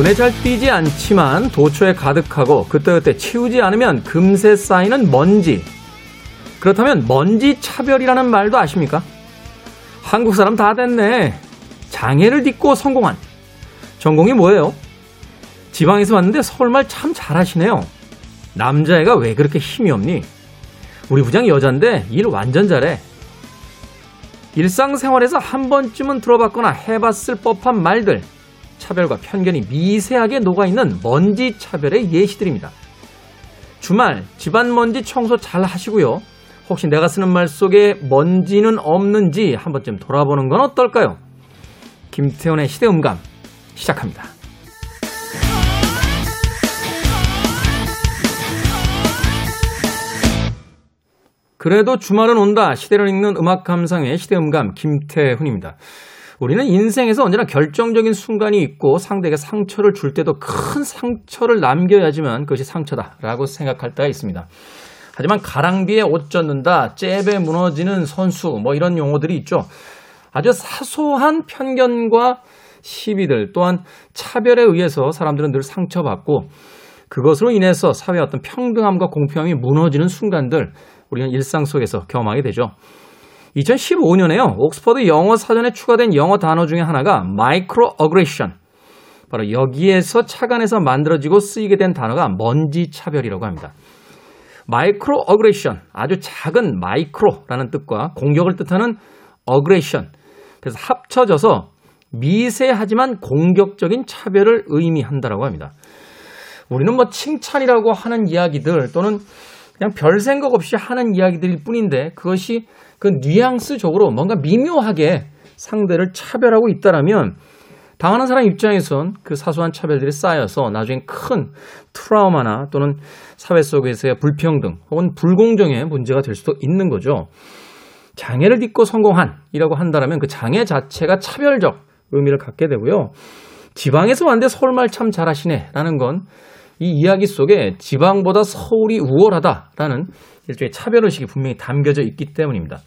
눈에 잘 띄지 않지만 도처에 가득하고 그때그때 치우지 않으면 금세 쌓이는 먼지. 그렇다면 먼지 차별이라는 말도 아십니까? 한국 사람 다 됐네. 장애를 딛고 성공한. 전공이 뭐예요? 지방에서 왔는데 서울말 참 잘하시네요. 남자애가 왜 그렇게 힘이 없니? 우리 부장 여잔데 일 완전 잘해. 일상생활에서 한 번쯤은 들어봤거나 해봤을 법한 말들. 차별과 편견이 미세하게 녹아있는 먼지 차별의 예시들입니다. 주말 집안 먼지 청소 잘 하시고요. 혹시 내가 쓰는 말 속에 먼지는 없는지 한 번쯤 돌아보는 건 어떨까요? 김태훈의 시대음감 시작합니다. 그래도 주말은 온다. 시대를 읽는 음악 감상의 시대음감 김태훈입니다. 우리는 인생에서 언제나 결정적인 순간이 있고 상대에게 상처를 줄 때도 큰 상처를 남겨야지만 그것이 상처다라고 생각할 때가 있습니다. 하지만 가랑비에 옷 젖는다, 잽에 무너지는 선수, 뭐 이런 용어들이 있죠. 아주 사소한 편견과 시비들 또한 차별에 의해서 사람들은 늘 상처받고 그것으로 인해서 사회의 어떤 평등함과 공평함이 무너지는 순간들 우리는 일상 속에서 경험하게 되죠. 2015년에요. 옥스퍼드 영어 사전에 추가된 영어 단어 중에 하나가 microaggression. 바로 여기에서 착안해서 만들어지고 쓰이게 된 단어가 먼지 차별이라고 합니다. microaggression, 아주 작은 micro라는 뜻과 공격을 뜻하는 aggression. 그래서 합쳐져서 미세하지만 공격적인 차별을 의미한다라고 합니다. 우리는 뭐 칭찬이라고 하는 이야기들 또는 그냥 별 생각 없이 하는 이야기들일 뿐인데 그것이 그 뉘앙스적으로 뭔가 미묘하게 상대를 차별하고 있다라면 당하는 사람 입장에선 그 사소한 차별들이 쌓여서 나중엔 큰 트라우마나 또는 사회 속에서의 불평등 혹은 불공정의 문제가 될 수도 있는 거죠. 장애를 딛고 성공한이라고 한다면 그 장애 자체가 차별적 의미를 갖게 되고요. 지방에서 왔는데 서울말 참 잘하시네라는 건 이 이야기 속에 지방보다 서울이 우월하다라는 일종의 차별의식이 분명히 담겨져 있기 때문입니다.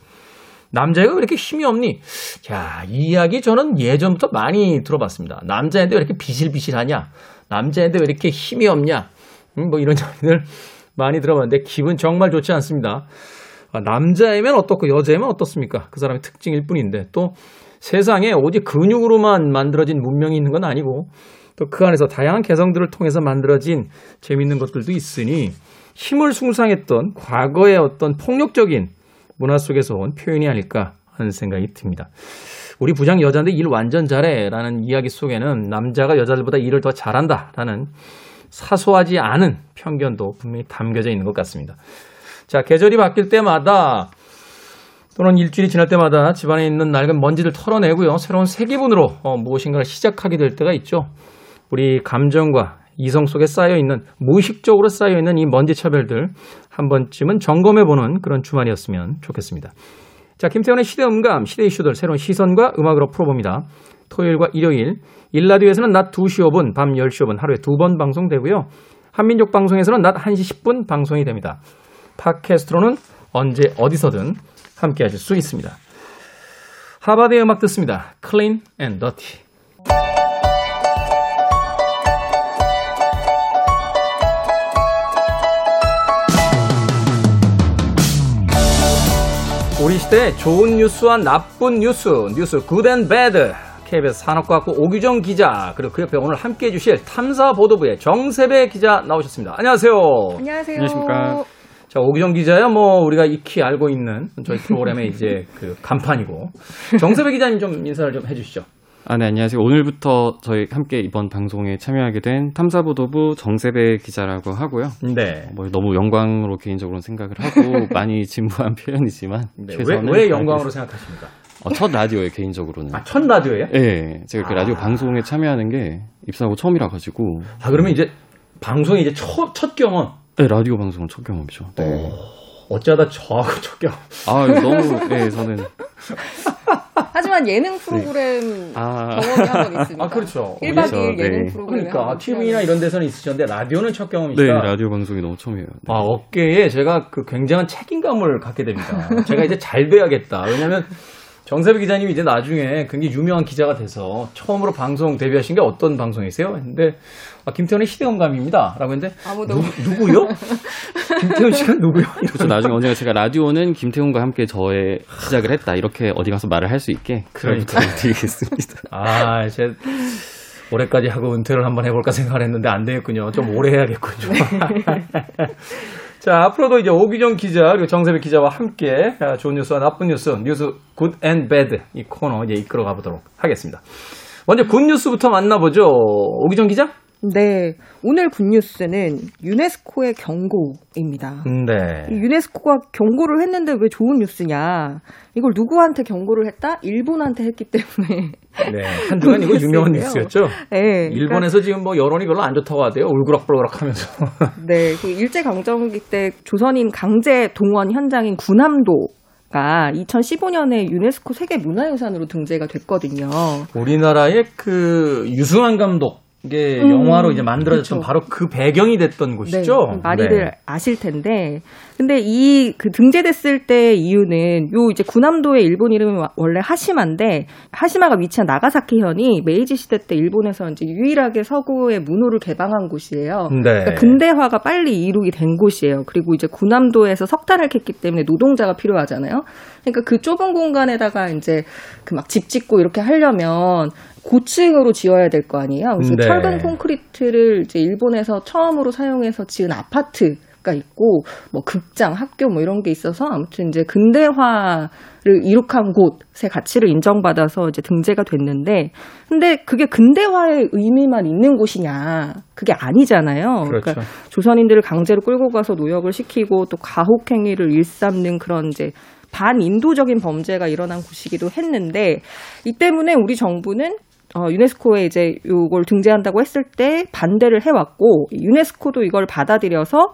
남자애가 왜 이렇게 힘이 없니? 자, 이 이야기 저는 예전부터 많이 들어봤습니다. 남자애인데 왜 이렇게 비실비실하냐? 남자애인데 왜 이렇게 힘이 없냐? 음, 뭐 이런 이야기들 많이 들어봤는데 기분 정말 좋지 않습니다. 아, 남자애면 어떻고 여자애면 어떻습니까? 그 사람의 특징일 뿐인데 또 세상에 오직 근육으로만 만들어진 문명이 있는 건 아니고 또 그 안에서 다양한 개성들을 통해서 만들어진 재밌는 것들도 있으니 힘을 숭상했던 과거의 어떤 폭력적인 문화 속에서 온 표현이 아닐까 하는 생각이 듭니다. 우리 부장 여자인데 일 완전 잘해 라는 이야기 속에는 남자가 여자들보다 일을 더 잘한다 라는 사소하지 않은 편견도 분명히 담겨져 있는 것 같습니다. 자, 계절이 바뀔 때마다 또는 일주일이 지날 때마다 집안에 있는 낡은 먼지를 털어내고요. 새로운 새 기분으로 어, 무엇인가를 시작하게 될 때가 있죠. 우리 감정과 이성 속에 쌓여 있는 무의식적으로 쌓여 있는 이 먼지 차별들 한 번쯤은 점검해 보는 그런 주말이었으면 좋겠습니다. 자, 김태훈의 시대 음감, 시대 이슈들 새로운 시선과 음악으로 풀어봅니다. 토요일과 일요일, 1라디오에서는 낮 2시 5분, 밤 10시 5분 하루에 두 번 방송되고요. 한민족 방송에서는 낮 1시 10분 방송이 됩니다. 팟캐스트로는 언제 어디서든 함께 하실 수 있습니다. 하바드의 음악 듣습니다. Clean and Dirty. 우리 시대의 좋은 뉴스와 나쁜 뉴스, 뉴스 good and bad. KBS 산업과학부 오규정 기자, 그리고 그 옆에 오늘 함께 해주실 탐사보도부의 정세배 기자 나오셨습니다. 안녕하세요. 안녕하세요. 안녕하십니까. 자, 오규정 기자야, 뭐, 우리가 익히 알고 있는 저희 프로그램의 이제 그 간판이고. 정세배 기자님 좀 인사를 좀 해주시죠. 아, 네, 안녕하세요. 오늘부터 저희 함께 이번 방송에 참여하게 된 탐사보도부 정세배 기자라고 하고요. 네. 뭐 너무 영광으로 개인적으로 생각을 하고 많이 진부한 표현이지만 네. 왜, 최선을 왜. 영광으로 생각하십니까? 어, 첫 라디오에 개인적으로는. 아, 첫 라디오예요? 네, 제가 이렇게 아. 라디오 방송에 참여하는 게 입사하고 처음이라 가지고 아, 그러면 이제 방송이 이제 첫, 첫 경험. 네, 라디오 방송은 첫 경험이죠. 네. 어쩌다 저하고 첫 경험. 아, 너무 네, 저는 하지만 예능 프로그램 아, 경험이 한번 있습니다. 아, 그렇죠. 1박 그렇죠. 2일 예능 네. 프로그램. 그러니까, TV나 이런 데서는 있으셨는데, 라디오는 첫 경험이니까. 네, 라디오 방송이 너무 처음이에요. 네. 아, 어깨에 제가 그 굉장한 책임감을 갖게 됩니다. 제가 이제 잘 돼야겠다. 왜냐면, 정세배 기자님이 이제 나중에 굉장히 유명한 기자가 돼서 처음으로 방송 데뷔하신 게 어떤 방송이세요? 했는데 아, 김태훈의 시대음감입니다. 라고 했는데 아무도 누, 누구요? 김태훈 씨가 누구요? 그래서 나중에 언젠가 제가 라디오는 김태훈과 함께 저의 시작을 했다 이렇게 어디 가서 말을 할 수 있게 그러니까. 부탁드리겠습니다. 아, 제 올해까지 하고 은퇴를 한번 해볼까 생각을 했는데 안 되겠군요. 좀 오래 해야겠군요. 자, 앞으로도 이제 오기정 기자 그리고 정세배 기자와 함께 아, 좋은 뉴스와 나쁜 뉴스, 뉴스 good and bad 이 코너 이제 이끌어 가보도록 하겠습니다. 먼저 good news부터 만나보죠. 오기정 기자? 네. 오늘 굿뉴스는 유네스코의 경고입니다. 네. 이 유네스코가 경고를 했는데 왜 좋은 뉴스냐? 이걸 누구한테 경고를 했다? 일본한테 했기 때문에. 네. 한동안 이거 유명한. 뉴스였죠. 네. 그러니까 일본에서 지금 뭐 여론이 별로 안 좋다고 하대요. 울그락불그락 하면서. 네, 그 일제강점기 때 조선인 강제 동원 현장인 군함도 가 2015년에 유네스코 세계 문화유산으로 등재가 됐거든요. 우리나라의 그 유승환 감독 의 음, 영화로 이제 만들어졌던 그쵸. 바로 그 배경이 됐던 곳이죠. 네, 많이들 네. 아실 텐데. 근데 이 그 등재됐을 때 이유는 요 이제 군함도의 일본 이름이 와- 원래 하시마인데 하시마가 위치한 나가사키현이 메이지 시대 때 일본에서 이제 유일하게 서구의 문호를 개방한 곳이에요. 네. 그러니까 근대화가 빨리 이루게 된 곳이에요. 그리고 이제 군함도에서 석탄을 캤기 때문에 노동자가 필요하잖아요. 그러니까 그 좁은 공간에다가 이제 그 막 집 짓고 이렇게 하려면 고층으로 지어야 될 거 아니에요. 그래서 네. 철근 콘크리트를 이제 일본에서 처음으로 사용해서 지은 아파트 가 있고 뭐 극장, 학교 뭐 이런 게 있어서 아무튼 이제 근대화를 이룩한 곳의 가치를 인정받아서 이제 등재가 됐는데 근데 그게 근대화의 의미만 있는 곳이냐? 그게 아니잖아요. 그렇죠. 그러니까 조선인들을 강제로 끌고 가서 노역을 시키고 또 가혹행위를 일삼는 그런 이제 반인도적인 범죄가 일어난 곳이기도 했는데 이 때문에 우리 정부는 어, 유네스코에 이제 요걸 등재한다고 했을 때 반대를 해왔고 유네스코도 이걸 받아들여서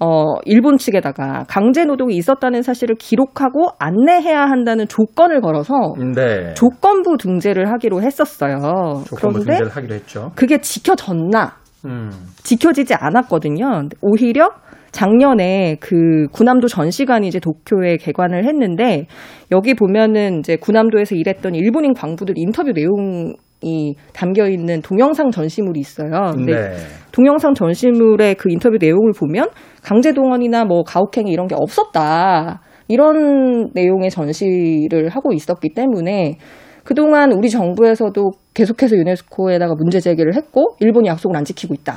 어, 일본 측에다가 강제 노동이 있었다는 사실을 기록하고 안내해야 한다는 조건을 걸어서 네. 조건부 등재를 하기로 했었어요. 조건부 그런데 등재를 하기로 했죠. 그게 지켜졌나? 음. 지켜지지 않았거든요. 오히려 작년에 그 군함도 전시관이 이제 도쿄에 개관을 했는데 여기 보면은 이제 군함도에서 일했던 일본인 광부들 인터뷰 내용 이 담겨 있는 동영상 전시물이 있어요. 근데 네. 동영상 전시물의 그 인터뷰 내용을 보면 강제 동원이나 뭐 가혹행위 이런 게 없었다. 이런 내용의 전시를 하고 있었기 때문에 그동안 우리 정부에서도 계속해서 유네스코에다가 문제 제기를 했고 일본이 약속을 안 지키고 있다.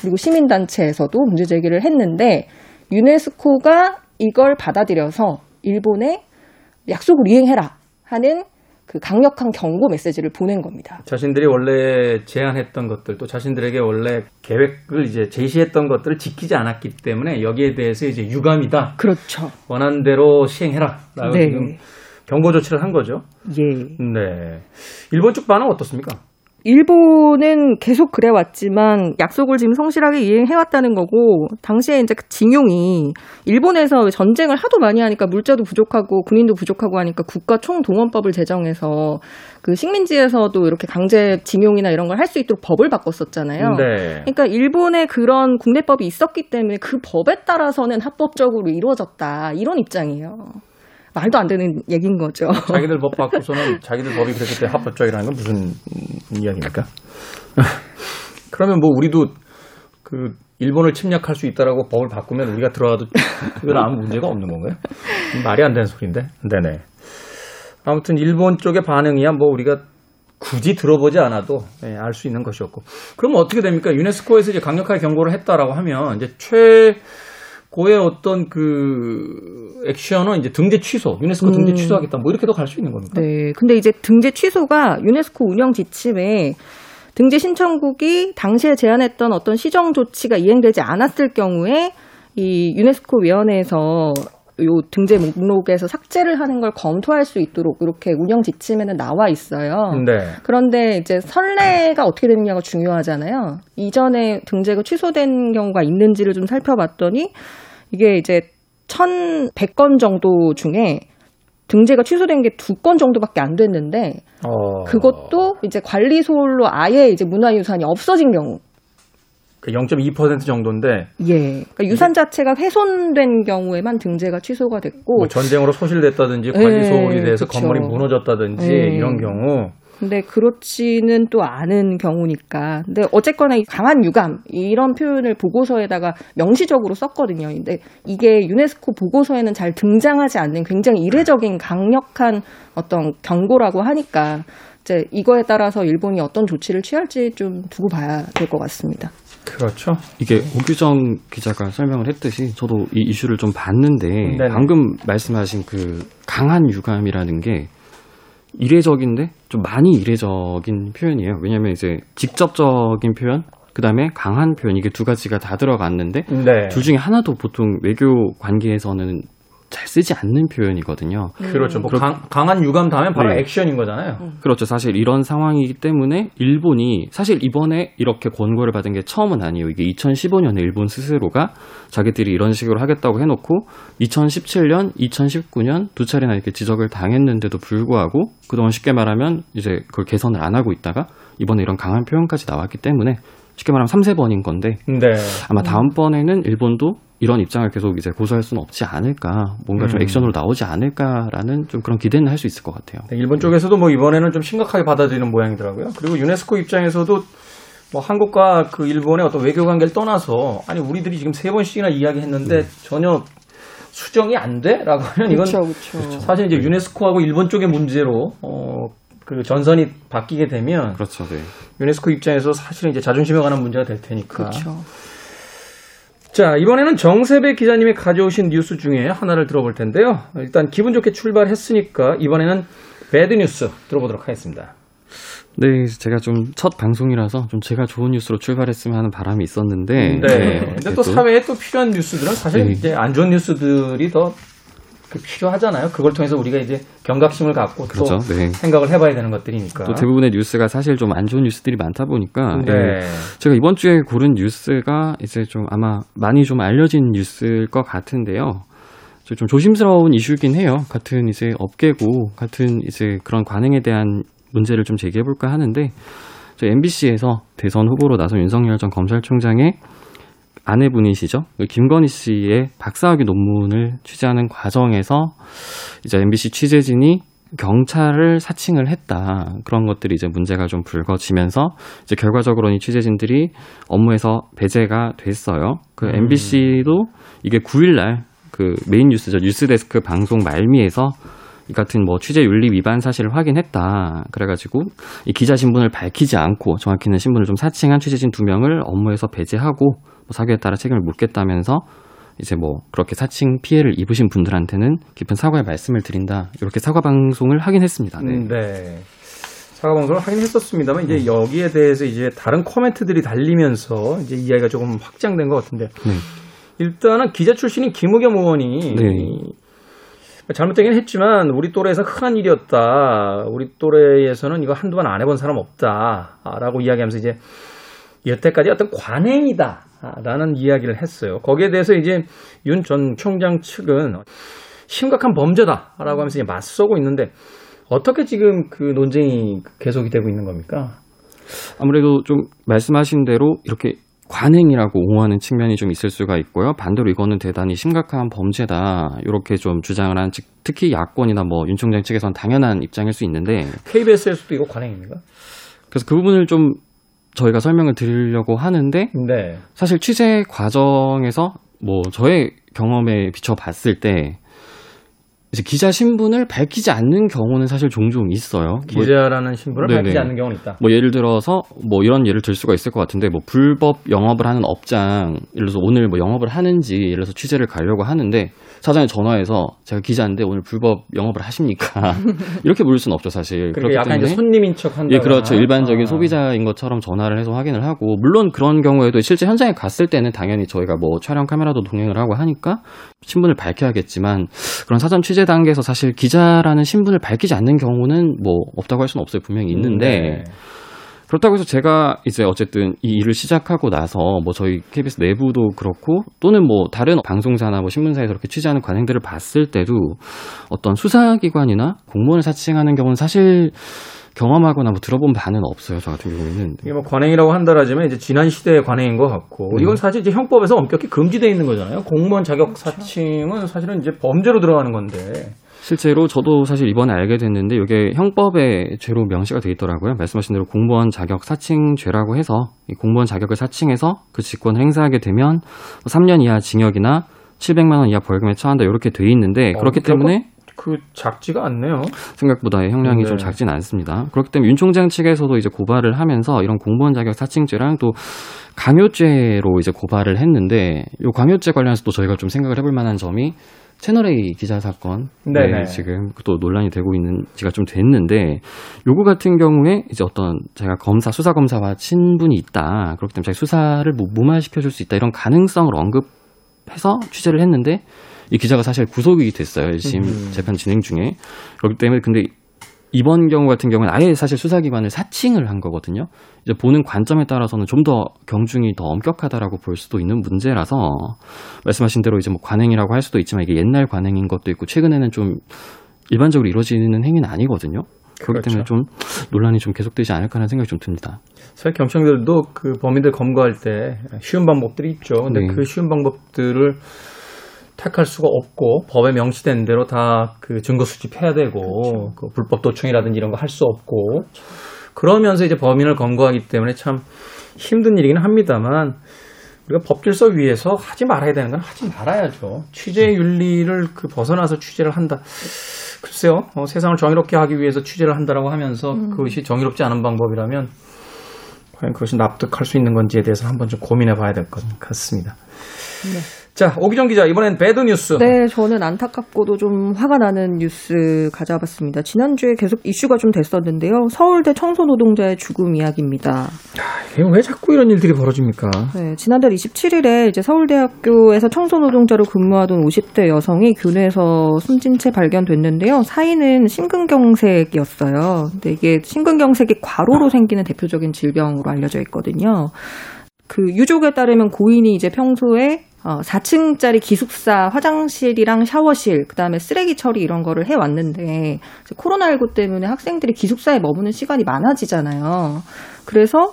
그리고 시민단체에서도 문제 제기를 했는데 유네스코가 이걸 받아들여서 일본에 약속을 이행해라 하는 그 강력한 경고 메시지를 보낸 겁니다. 자신들이 원래 제안했던 것들 또 자신들에게 원래 계획을 이제 제시했던 것들을 지키지 않았기 때문에 여기에 대해서 이제 유감이다. 그렇죠. 원하는 대로 시행해라라고 네. 지금 경고 조치를 한 거죠. 예. 네. 일본 쪽 반응 어떻습니까? 일본은 계속 그래왔지만 약속을 지금 성실하게 이행해왔다는 거고 당시에 이제 그 징용이 일본에서 전쟁을 하도 많이 하니까 물자도 부족하고 군인도 부족하고 하니까 국가 총동원법을 제정해서 그 식민지에서도 이렇게 강제 징용이나 이런 걸 할 수 있도록 법을 바꿨었잖아요. 네. 그러니까 일본에 그런 국내법이 있었기 때문에 그 법에 따라서는 합법적으로 이루어졌다 이런 입장이에요. 말도 안 되는 얘기인 거죠. 자기들 법 바꾸서는 자기들 법이 그렇기 때문에 합법적이라는 건 무슨 이야기입니까? 그러면 뭐 우리도 그 일본을 침략할 수 있다라고 법을 바꾸면 우리가 들어가도 그건 아무 문제가 없는 건가요? 말이 안 되는 소리인데. 네네. 아무튼 일본 쪽의 반응이야 뭐 우리가 굳이 들어보지 않아도 네, 알수 있는 것이었고. 그러면 어떻게 됩니까? 유네스코에서 이제 강력하게 경고를 했다라고 하면 이제 최 고의 어떤 그 액션은 이제 등재 취소, 유네스코 등재 음. 취소하겠다. 뭐 이렇게도 갈 수 있는 겁니까? 네. 근데 이제 등재 취소가 유네스코 운영 지침에 등재 신청국이 당시에 제안했던 어떤 시정 조치가 이행되지 않았을 경우에 이 유네스코 위원회에서 요 등재 목록에서 삭제를 하는 걸 검토할 수 있도록 이렇게 운영 지침에는 나와 있어요. 네. 그런데 이제 선례가 어떻게 되느냐가 중요하잖아요. 이전에 등재가 취소된 경우가 있는지를 좀 살펴봤더니 이게 이제 1,100건 정도 중에 등재가 취소된 게 두 건 정도밖에 안 됐는데 어. 그것도 이제 관리 소홀로 아예 이제 문화유산이 없어진 경우가 0.2% 정도인데 예. 그러니까 유산 자체가 훼손된 경우에만 등재가 취소가 됐고 뭐 전쟁으로 소실됐다든지 관리 예, 소홀이 돼서 그쵸. 건물이 무너졌다든지 예. 이런 경우 근데 그렇지는 또 않은 경우니까. 근데 어쨌거나 이 강한 유감 이런 표현을 보고서에다가 명시적으로 썼거든요. 근데 이게 유네스코 보고서에는 잘 등장하지 않는 굉장히 이례적인 강력한 어떤 경고라고 하니까 이제 이거에 따라서 일본이 어떤 조치를 취할지 좀 두고 봐야 될 것 같습니다. 그렇죠. 이게 오규정 기자가 설명을 했듯이 저도 이 이슈를 좀 봤는데 네네. 방금 말씀하신 그 강한 유감이라는 게 이례적인데 좀 많이 이례적인 표현이에요. 왜냐하면 이제 직접적인 표현, 그 다음에 강한 표현 이게 두 가지가 다 들어갔는데 네. 둘 중에 하나도 보통 외교 관계에서는 잘 쓰지 않는 표현이거든요. 그렇죠. 뭐 강, 강한 유감 다음에 바로 네. 액션인 거잖아요. 그렇죠. 사실 이런 상황이기 때문에 일본이 사실 이번에 이렇게 권고를 받은 게 처음은 아니에요. 이게 2015년에 일본 스스로가 자기들이 이런 식으로 하겠다고 해놓고 2017년, 2019년 두 차례나 이렇게 지적을 당했는데도 불구하고 그동안 쉽게 말하면 이제 그걸 개선을 안 하고 있다가 이번에 이런 강한 표현까지 나왔기 때문에 쉽게 말하면 3세 번인 건데 네. 아마 다음번에는 일본도 이런 입장을 계속 이제 고수할 수는 없지 않을까 뭔가 좀 음. 액션으로 나오지 않을까라는 좀 그런 기대는 할 수 있을 것 같아요. 네, 일본 쪽에서도 뭐 이번에는 좀 심각하게 받아들이는 모양이더라고요. 그리고 유네스코 입장에서도 뭐 한국과 그 일본의 어떤 외교 관계를 떠나서 아니 우리들이 지금 세 번씩이나 이야기했는데 전혀 수정이 안 돼라고 하면 이건 그렇죠, 그렇죠. 사실 이제 유네스코하고 일본 쪽의 문제로 어, 그 전선이 바뀌게 되면 그렇죠. 네. 유네스코 입장에서 사실은 이제 자존심에 관한 문제가 될 테니까. 그렇죠. 자, 이번에는 정세배 기자님이 가져오신 뉴스 중에 하나를 들어볼 텐데요. 일단 기분 좋게 출발했으니까 이번에는 배드 뉴스 들어보도록 하겠습니다. 네, 제가 좀 첫 방송이라서 좀 제가 좋은 뉴스로 출발했으면 하는 바람이 있었는데. 네. 근데 또 사회에 또 필요한 뉴스들은 사실 네. 이제 안 좋은 뉴스들이 더그 필요하잖아요. 그걸 통해서 우리가 이제 경각심을 갖고 그렇죠. 또 네. 생각을 해봐야 되는 것들이니까. 또 대부분의 뉴스가 사실 좀 안 좋은 뉴스들이 많다 보니까 네. 예, 제가 이번 주에 고른 뉴스가 이제 좀 아마 많이 좀 알려진 뉴스일 것 같은데요. 저좀 조심스러운 이슈긴 해요. 같은 이제 업계고 같은 이제 그런 관행에 대한 문제를 좀 제기해 볼까 하는데 저 MBC에서 대선 후보로 나선 윤석열 전 검찰총장의 아내분이시죠. 그 김건희 씨의 박사학위 논문을 취재하는 과정에서 이제 MBC 취재진이 경찰을 사칭을 했다. 그런 것들이 이제 문제가 좀 불거지면서 이제 결과적으로는 이 취재진들이 업무에서 배제가 됐어요. 그 음. MBC도 이게 9일날 그 메인 뉴스죠. 뉴스데스크 방송 말미에서 이 같은 뭐 취재 윤리 위반 사실을 확인했다. 그래가지고 이 기자 신분을 밝히지 않고 정확히는 신분을 좀 사칭한 취재진 두 명을 업무에서 배제하고 뭐 사규에 따라 책임을 묻겠다면서 이제 뭐 그렇게 사칭 피해를 입으신 분들한테는 깊은 사과의 말씀을 드린다. 이렇게 사과 방송을 하긴 했습니다. 네. 음, 네. 사과 방송을 하긴 했었습니다만 이제 여기에 대해서 이제 다른 코멘트들이 달리면서 이제 이야기가 조금 확장된 것 같은데 네. 일단은 기자 출신인 김우겸 의원이 네. 잘못되긴 했지만 우리 또래에서 흔한 일이었다. 우리 또래에서는 이거 한두 번 안 해본 사람 없다라고 이야기하면서 이제 여태까지 어떤 관행이다라는 이야기를 했어요. 거기에 대해서 이제 윤 전 총장 측은 심각한 범죄다라고 하면서 이제 맞서고 있는데 어떻게 지금 그 논쟁이 계속이 되고 있는 겁니까? 아무래도 좀 말씀하신 대로 이렇게 관행이라고 옹호하는 측면이 좀 있을 수가 있고요. 반대로 이거는 대단히 심각한 범죄다. 이렇게 좀 주장을 한 즉, 특히 야권이나 뭐 윤 총장 측에서는 당연한 입장일 수 있는데 KBS에서도 이거 관행입니까? 그래서 그 부분을 좀 저희가 설명을 드리려고 하는데 네. 사실 취재 과정에서 뭐 저의 경험에 비춰 봤을 때 이제 기자 신분을 밝히지 않는 경우는 사실 종종 있어요. 뭐 기자라는 신분을 네네. 밝히지 않는 경우는 있다. 뭐 예를 들어서 뭐 이런 예를 들 수가 있을 것 같은데 뭐 불법 영업을 하는 업장 예를 들어서 오늘 뭐 영업을 하는지 예를 들어서 취재를 가려고 하는데 사장이 전화해서 제가 기자인데 오늘 불법 영업을 하십니까 이렇게 물을 수는 없죠 사실 그러니까 약간 이제 손님인 척 한다. 예, 그렇죠. 일반적인 아. 소비자인 것처럼 전화를 해서 확인을 하고, 물론 그런 경우에도 실제 현장에 갔을 때는 당연히 저희가 뭐 촬영 카메라도 동행을 하고 하니까 신분을 밝혀야겠지만, 그런 사전 취재 단계에서 사실 기자라는 신분을 밝히지 않는 경우는 뭐 없다고 할 수는 없어요. 분명히 있는데, 네. 그렇다고 해서 제가 이제 어쨌든 이 일을 시작하고 나서 뭐 저희 KBS 내부도 그렇고 또는 뭐 다른 방송사나 뭐 신문사에서 이렇게 취재하는 관행들을 봤을 때도 어떤 수사기관이나 공무원을 사칭하는 경우는 사실 경험하거나 뭐 들어본 바는 없어요. 저 같은 경우에는. 이게 뭐 관행이라고 한다라지만 이제 지난 시대의 관행인 것 같고 음. 이건 사실 이제 형법에서 엄격히 금지되어 있는 거잖아요. 공무원 자격 사칭은 사실은 이제 범죄로 들어가는 건데 실제로 저도 사실 이번에 알게 됐는데 이게 형법에 죄로 명시가 돼 있더라고요. 말씀하신 대로 공무원 자격 사칭죄라고 해서 이 공무원 자격을 사칭해서 그 직권을 행사하게 되면 3년 이하 징역이나 700만 원 이하 벌금에 처한다 이렇게 돼 있는데 어, 그렇기 때문에 그 작지가 않네요. 생각보다 형량이 네. 좀 작진 않습니다. 그렇기 때문에 윤 총장 측에서도 이제 고발을 하면서 이런 공무원 자격 사칭죄랑 또 강요죄로 이제 고발을 했는데 이 강요죄 관련해서 또 저희가 좀 생각을 해볼 만한 점이 채널A 기자 사건. 네네. 네, 지금 또 논란이 되고 있는 지가 좀 됐는데 요거 같은 경우에 이제 어떤 제가 검사 수사 검사와 친분이 있다. 그렇기 때문에 자기 수사를 뭐 무마시켜 줄 수 있다. 이런 가능성을 언급해서 취재를 했는데 이 기자가 사실 구속이 됐어요. 1심 음. 재판 진행 중에. 그렇기 때문에 근데 이번 경우 같은 경우는 아예 사실 수사기관을 사칭을 한 거거든요. 이제 보는 관점에 따라서는 좀 더 경중이 더 엄격하다라고 볼 수도 있는 문제라서 말씀하신 대로 이제 뭐 관행이라고 할 수도 있지만 이게 옛날 관행인 것도 있고 최근에는 좀 일반적으로 이루어지는 행위는 아니거든요. 그렇기 그렇죠. 때문에 좀 논란이 좀 계속되지 않을까라는 생각이 좀 듭니다. 사실 경찰들도 그 범인들 검거할 때 쉬운 방법들이 있죠. 근데 네. 그 쉬운 방법들을 택할 수가 없고 법에 명시된 대로 다 그 증거 수집해야 되고 그 불법 도청이라든지 이런 거 할 수 없고 그러면서 이제 범인을 검거하기 때문에 참 힘든 일이긴 합니다만 우리가 법질서 위에서 하지 말아야 되는 건 하지 말아야죠. 취재 윤리를 그 벗어나서 취재를 한다. 글쎄요, 어, 세상을 정의롭게 하기 위해서 취재를 한다라고 하면서 그것이 정의롭지 않은 방법이라면 과연 그것이 납득할 수 있는 건지에 대해서 한번 좀 고민해 봐야 될 것 같습니다. 자, 오기정 기자, 이번엔 배드 뉴스. 네, 저는 안타깝고도 좀 화가 나는 뉴스 가져와봤습니다. 지난주에 계속 이슈가 좀 됐었는데요. 서울대 청소 노동자의 죽음 이야기입니다. 이게 왜 자꾸 이런 일들이 벌어집니까? 네, 지난달 27일에 이제 서울대학교에서 청소 노동자로 근무하던 50대 여성이 교내에서 숨진 채 발견됐는데요. 사인은 심근경색이었어요. 근데 이게 심근경색이 과로로 생기는 대표적인 질병으로 알려져 있거든요. 그 유족에 따르면 고인이 이제 평소에 어, 4층짜리 기숙사 화장실이랑 샤워실, 그 다음에 쓰레기 처리 이런 거를 해왔는데, 이제 코로나19 때문에 학생들이 기숙사에 머무는 시간이 많아지잖아요. 그래서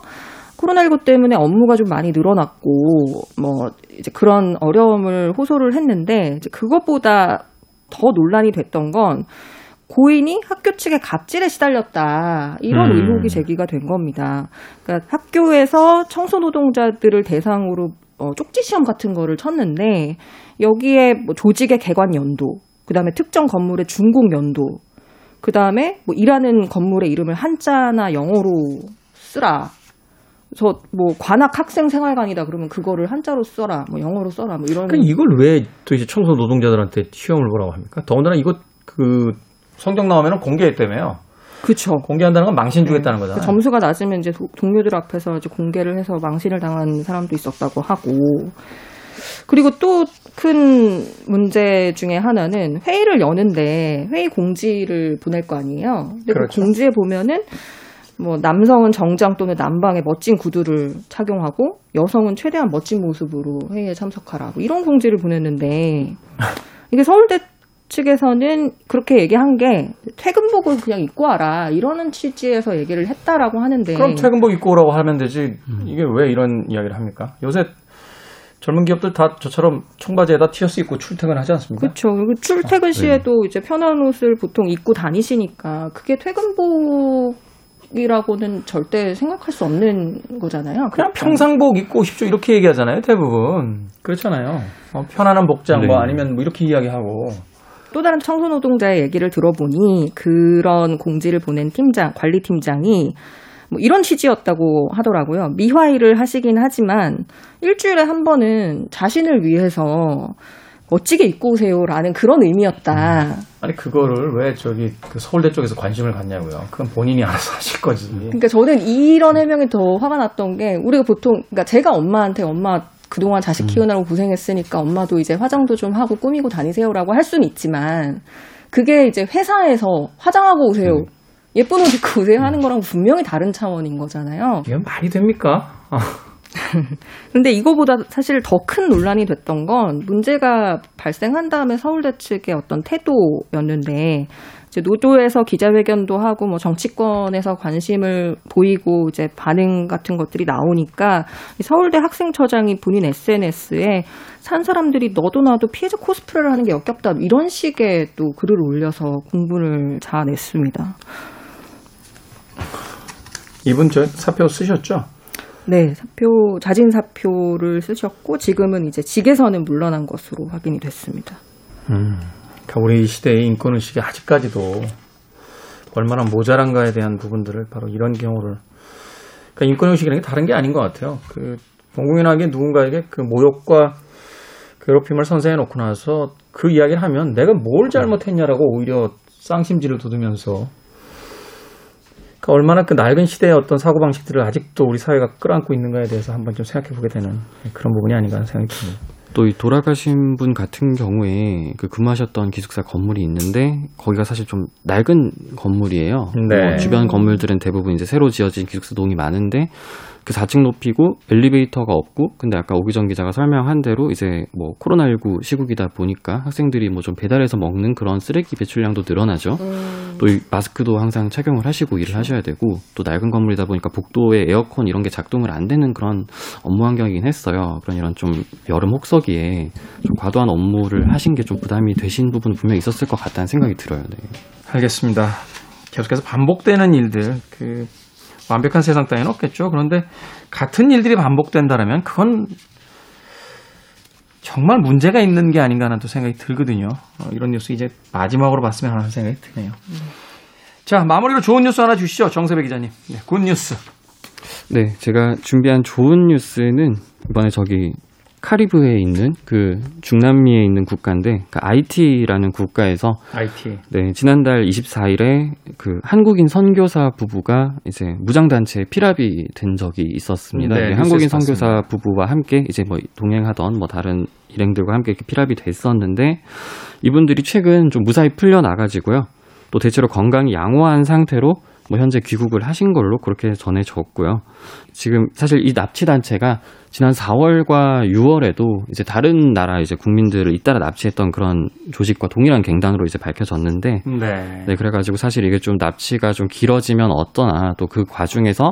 코로나19 때문에 업무가 좀 많이 늘어났고, 뭐, 이제 그런 어려움을 호소를 했는데, 이제 그것보다 더 논란이 됐던 건, 고인이 학교 측에 갑질에 시달렸다. 이런 음. 의혹이 제기가 된 겁니다. 그러니까 학교에서 청소 노동자들을 대상으로 어, 쪽지 시험 같은 거를 쳤는데 여기에 뭐 조직의 개관 연도, 그다음에 특정 건물의 준공 연도, 그다음에 뭐 일하는 건물의 이름을 한자나 영어로 쓰라. 저 뭐 관악 학생 생활관이다 그러면 그거를 한자로 써라, 뭐 영어로 써라, 뭐 이런. 그러니까 이걸 왜 도대체 청소 노동자들한테 시험을 보라고 합니까? 더군다나 이거 그 성적 나오면 공개했다며요. 그쵸. 공개한다는 건 망신 주겠다는 그 거잖아요. 점수가 낮으면 이제 도- 동료들 앞에서 이제 공개를 해서 망신을 당한 사람도 있었다고 하고. 그리고 또 큰 문제 중에 하나는 회의를 여는데 회의 공지를 보낼 거 아니에요. 근데 그렇죠. 그 공지에 보면은 뭐 남성은 정장 또는 남방의 멋진 구두를 착용하고 여성은 최대한 멋진 모습으로 회의에 참석하라. 뭐 이런 공지를 보냈는데 이게 서울대 측에서는 그렇게 얘기한 게 퇴근복을 그냥 입고 와라 이러는 취지에서 얘기를 했다라고 하는데 그럼 퇴근복 입고 오라고 하면 되지. 이게 왜 이런 이야기를 합니까? 요새 젊은 기업들 다 저처럼 청바지에다 티셔츠 입고 출퇴근하지 않습니까? 그렇죠. 그리고 출퇴근 시에도 이제 편한 옷을 보통 입고 다니시니까 그게 퇴근복이라고는 절대 생각할 수 없는 거잖아요. 그냥 평상복 입고 오십시오 이렇게 얘기하잖아요 대부분 그렇잖아요 어, 편안한 복장 뭐 네. 아니면 뭐 이렇게 이야기하고 또 다른 청소 노동자의 얘기를 들어보니 그런 공지를 보낸 팀장, 관리팀장이 뭐 이런 취지였다고 하더라고요. 미화일을 하시긴 하지만 일주일에 한 번은 자신을 위해서 멋지게 입고 오세요라는 그런 의미였다. 아니 그거를 왜 저기 그 서울대 쪽에서 관심을 갖냐고요 그건 본인이 알아서 하실 거지 그러니까 저는 이런 해명이 더 화가 났던 게 우리가 보통 그러니까 제가 엄마한테 엄마 그동안 자식 키우느라고 고생했으니까 엄마도 이제 화장도 좀 하고 꾸미고 다니세요라고 할 수는 있지만 그게 이제 회사에서 화장하고 오세요. 예쁜 옷 입고 오세요 하는 거랑 분명히 다른 차원인 거잖아요. 이게 말이 됩니까? 아, 근데 이거보다 사실 더 큰 논란이 됐던 건 문제가 발생한 다음에 서울대 측의 어떤 태도였는데 이제 노조에서 기자회견도 하고 뭐 정치권에서 관심을 보이고 이제 반응 같은 것들이 나오니까 이 서울대 학생처장이 본인 SNS에 산 사람들이 너도 나도 피해자 코스프레를 하는 게 역겹다 이런 식의 또 글을 올려서 공분을 자아냈습니다. 이분 저 사표 쓰셨죠? 네, 사표 자진 사표를 쓰셨고 지금은 이제 직에서는 물러난 것으로 확인이 됐습니다. 음, 그러니까 우리 시대의 인권 의식이 아직까지도 얼마나 모자란가에 대한 부분들을 바로 이런 경우를 그러니까 인권 의식이라는 게 다른 게 아닌 것 같아요. 그 공공연하게 누군가에게 그 모욕과 괴롭힘을 선사해 놓고 나서 그 이야기를 하면 내가 뭘 잘못했냐라고 오히려 쌍심지를 돋으면서 그러니까 얼마나 그 낡은 시대의 어떤 사고방식들을 아직도 우리 사회가 끌어안고 있는가에 대해서 한번 좀 생각해 보게 되는 그런 부분이 아닌가 하는 생각이 듭니다. 또 이 돌아가신 분 같은 경우에 그 근무하셨던 기숙사 건물이 있는데 거기가 사실 좀 낡은 건물이에요. 네. 뭐 주변 건물들은 대부분 이제 새로 지어진 기숙사 동이 많은데 그 4층 높이고 엘리베이터가 없고 근데 아까 오기정 기자가 설명한 대로 이제 뭐 코로나19 시국이다 보니까 학생들이 뭐 좀 배달해서 먹는 그런 쓰레기 배출량도 늘어나죠. 또이 마스크도 항상 착용을 하시고 일을 하셔야 되고 또 낡은 건물이다 보니까 복도에 에어컨 이런 게 작동을 안 되는 그런 업무 환경이긴 했어요. 그런 이런 좀 여름 혹서기에 좀 과도한 업무를 하신 게 좀 부담이 되신 부분 분명히 있었을 것 같다는 생각이 들어요. 네. 알겠습니다. 계속해서 반복되는 일들, 그 완벽한 세상 따위는 없겠죠. 그런데 같은 일들이 반복된다면 그건 정말 문제가 있는 게 아닌가 하는 또 생각이 들거든요. 어, 이런 뉴스 이제 마지막으로 봤으면 하는 생각이 드네요. 자, 마무리로 좋은 뉴스 하나 주시죠. 정세배 기자님. 네, Good news. 네, 제가 준비한 좋은 뉴스는 이번에 저기 카리브해에 있는 그 중남미에 있는 국가인데 그 아이티라는 국가에서 아이티. 네, 지난달 24일에 그 한국인 선교사 부부가 이제 무장 단체에 피랍이 된 적이 있었습니다. 네, 뉴스에서 한국인 봤습니다. 선교사 부부와 함께 이제 뭐 동행하던 뭐 다른 일행들과 함께 이렇게 피랍이 됐었는데 이분들이 최근 좀 무사히 풀려 나가지고요. 또 대체로 건강이 양호한 상태로 뭐 현재 귀국을 하신 걸로 그렇게 전해졌고요. 지금 사실 이 납치 단체가 지난 4월과 6월에도 이제 다른 나라 이제 국민들을 잇따라 납치했던 그런 조직과 동일한 갱단으로 이제 밝혀졌는데 네. 네, 그래가지고 사실 이게 좀 납치가 좀 길어지면 어떠나 또 그 과중에서